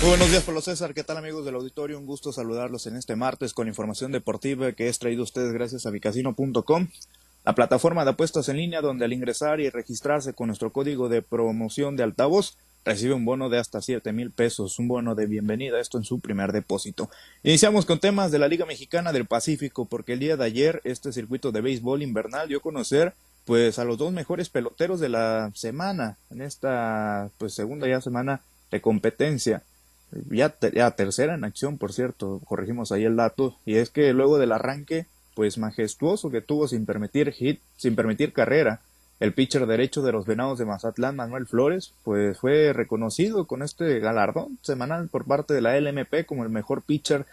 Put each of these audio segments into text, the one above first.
Buenos días, Pablo César. ¿Qué tal, amigos del auditorio? Un gusto saludarlos en este martes con información deportiva que es traído a ustedes gracias a vicasino.com, la plataforma de apuestas en línea donde al ingresar y registrarse con nuestro código de promoción de altavoz recibe un bono de hasta siete mil pesos, un bono de bienvenida, esto en su primer depósito. Iniciamos con temas de la Liga Mexicana del Pacífico, porque el día de ayer este circuito de béisbol invernal dio a conocer pues a los dos mejores peloteros de la semana, en esta pues segunda ya semana de competencia ya, tercera en acción, por cierto, corregimos ahí el dato, y es que luego del arranque, pues majestuoso que tuvo sin permitir hit, sin permitir carrera, el pitcher derecho de los Venados de Mazatlán, Manuel Flores, pues fue reconocido con este galardón semanal por parte de la LMP como el mejor pitcher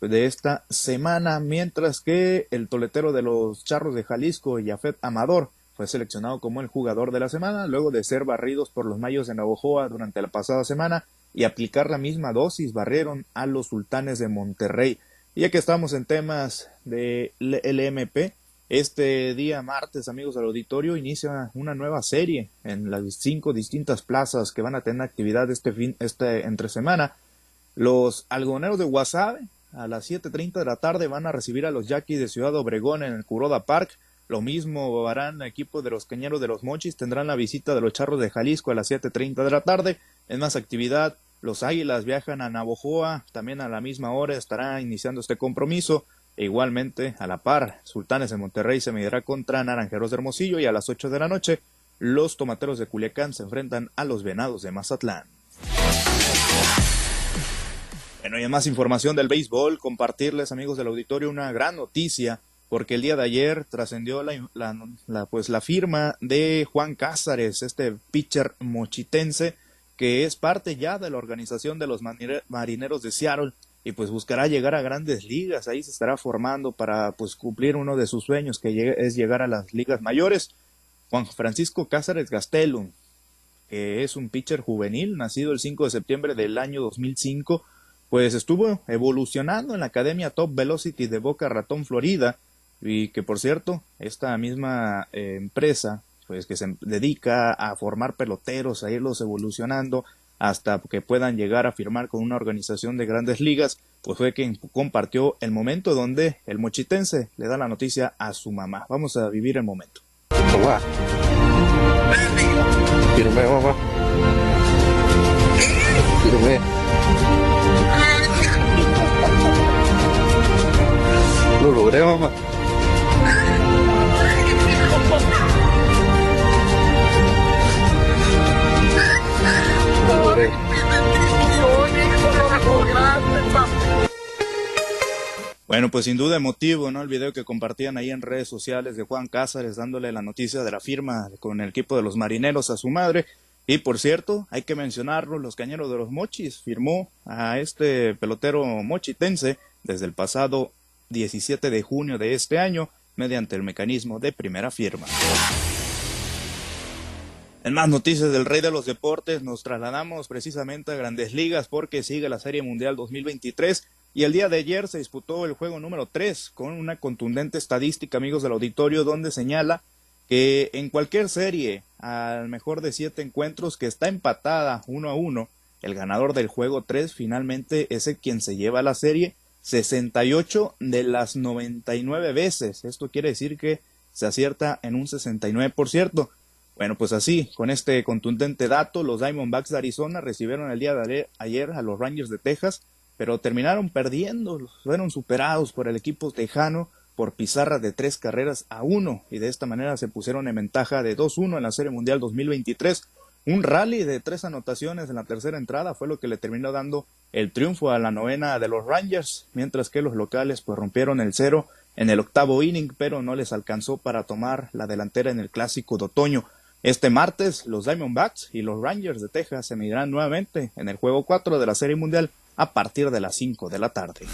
de esta semana, mientras que el toletero de los Charros de Jalisco, Yafet Amador, fue seleccionado como el jugador de la semana, luego de ser barridos por los Mayos de Navojoa durante la pasada semana y aplicar la misma dosis barrieron a los sultanes de Monterrey. Y ya que estamos en temas de LMP, este día martes, amigos del auditorio, inicia una nueva serie en las cinco distintas plazas que van a tener actividad este fin, este entre semana. Los algoneros de Guasave a las 7.30 de la tarde van a recibir a los Yaquis de Ciudad Obregón en el Curoda Park. Lo mismo harán equipo de los Cañeros de los Mochis, tendrán la visita de los Charros de Jalisco a las 7.30 de la tarde. En más actividad, los Águilas viajan a Navojoa, también a la misma hora estará iniciando este compromiso. E igualmente, a la par, Sultanes de Monterrey se medirá contra Naranjeros de Hermosillo y a las 8 de la noche, los Tomateros de Culiacán se enfrentan a los Venados de Mazatlán. Bueno, y más información del béisbol, compartirles, amigos del auditorio, una gran noticia, porque el día de ayer trascendió la, pues, la firma de Juan Cázares, este pitcher mochitense, que es parte ya de la organización de los marineros de Seattle y pues buscará llegar a grandes ligas, ahí se estará formando para pues cumplir uno de sus sueños que es llegar a las ligas mayores. Juan Francisco Cázares Gastelum, que es un pitcher juvenil, nacido el 5 de septiembre del año 2005, pues estuvo evolucionando en la Academia Top Velocity de Boca Ratón, Florida, y que por cierto, esta misma eh, empresa pues que se dedica a formar peloteros, a irlos evolucionando hasta que puedan llegar a firmar con una organización de grandes ligas, pues fue quien compartió el momento donde el mochitense le da la noticia a su mamá. Vamos a vivir el momento. Lo logré, mamá. Bueno, pues sin duda emotivo, ¿no? El video que compartían ahí en redes sociales de Juan Cázares dándole la noticia de la firma con el equipo de los marineros a su madre. Y por cierto, hay que mencionarlo, los Cañeros de los Mochis firmó a este pelotero mochitense desde el pasado 17 de junio de este año mediante el mecanismo de primera firma. En más noticias del Rey de los Deportes, nos trasladamos precisamente a Grandes Ligas porque sigue la Serie Mundial 2023 y el día de ayer se disputó el juego número 3 con una contundente estadística, amigos del auditorio, donde señala que en cualquier serie, al mejor de siete encuentros que está empatada uno a uno, el ganador del juego 3 finalmente es el quien se lleva la serie 68 de las 99 veces. Esto quiere decir que se acierta en un 69%. Bueno, pues así, con este contundente dato, los Diamondbacks de Arizona recibieron el día de ayer a los Rangers de Texas pero terminaron perdiendo, fueron superados por el equipo tejano por pizarra de tres carreras a uno y de esta manera se pusieron en ventaja de 2-1 en la Serie Mundial 2023. Un rally de tres anotaciones en la tercera entrada fue lo que le terminó dando el triunfo a la novena de los Rangers, mientras que los locales pues rompieron el cero en el octavo inning, pero no les alcanzó para tomar la delantera en el clásico de otoño. Este martes, los Diamondbacks y los Rangers de Texas se medirán nuevamente en el juego 4 de la Serie Mundial a partir de las 5 de la tarde.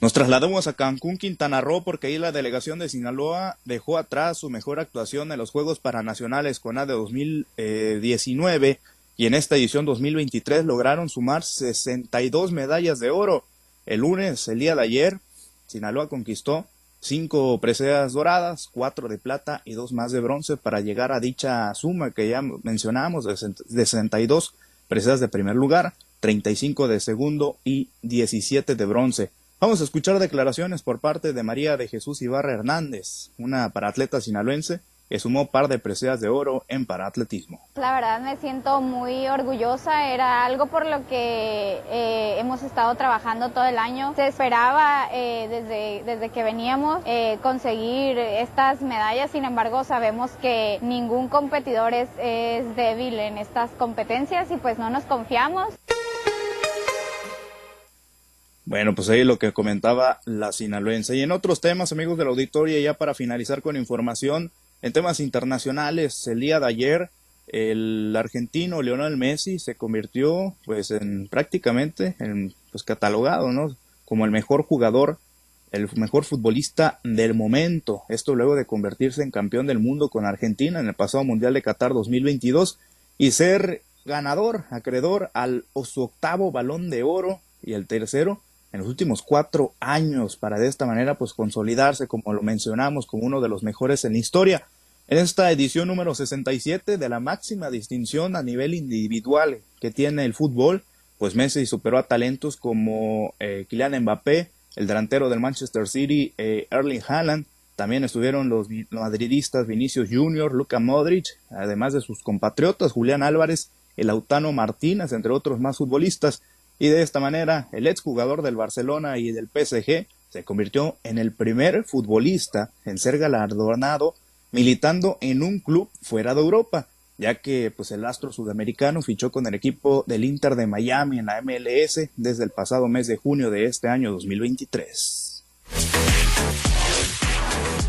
Nos trasladamos a Cancún, Quintana Roo, porque ahí la delegación de Sinaloa dejó atrás su mejor actuación en los Juegos Paranacionales de 2019 y en esta edición 2023 lograron sumar 62 medallas de oro. El lunes, el día de ayer, Sinaloa conquistó cinco preseas doradas, cuatro de plata y dos más de bronce para llegar a dicha suma que ya mencionamos de 62 preseas de primer lugar, 35 de segundo y 17 de bronce. Vamos a escuchar declaraciones por parte de María de Jesús Ibarra Hernández, una paratleta sinaloense que sumó par de preseas de oro en paraatletismo. La verdad me siento muy orgullosa, era algo por lo que eh, hemos estado trabajando todo el año. Se esperaba eh, desde, desde que veníamos eh, conseguir estas medallas, sin embargo sabemos que ningún competidor es, es débil en estas competencias y pues no nos confiamos. Bueno, pues ahí lo que comentaba la sinaloense. Y en otros temas, amigos del auditorio, ya para finalizar con información, en temas internacionales, el día de ayer, el argentino Lionel Messi se convirtió, pues, en prácticamente, en, pues, catalogado, ¿no? Como el mejor jugador, el mejor futbolista del momento. Esto luego de convertirse en campeón del mundo con Argentina en el pasado Mundial de Qatar 2022 y ser ganador, acreedor al su octavo balón de oro y el tercero en los últimos cuatro años para de esta manera pues consolidarse, como lo mencionamos, como uno de los mejores en la historia. En esta edición número 67 de la máxima distinción a nivel individual que tiene el fútbol, pues Messi superó a talentos como eh, Kylian Mbappé, el delantero del Manchester City, eh, Erling Haaland, también estuvieron los madridistas Vinicius Junior, Luka Modric, además de sus compatriotas Julián Álvarez, el Autano Martínez, entre otros más futbolistas. Y de esta manera, el exjugador del Barcelona y del PSG se convirtió en el primer futbolista en ser galardonado militando en un club fuera de Europa, ya que pues el astro sudamericano fichó con el equipo del Inter de Miami en la MLS desde el pasado mes de junio de este año 2023.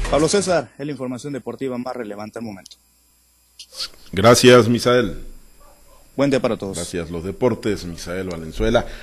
Pablo César, es la información deportiva más relevante al momento. Gracias, Misael. Buen día para todos. Gracias. Los deportes, Misael Valenzuela.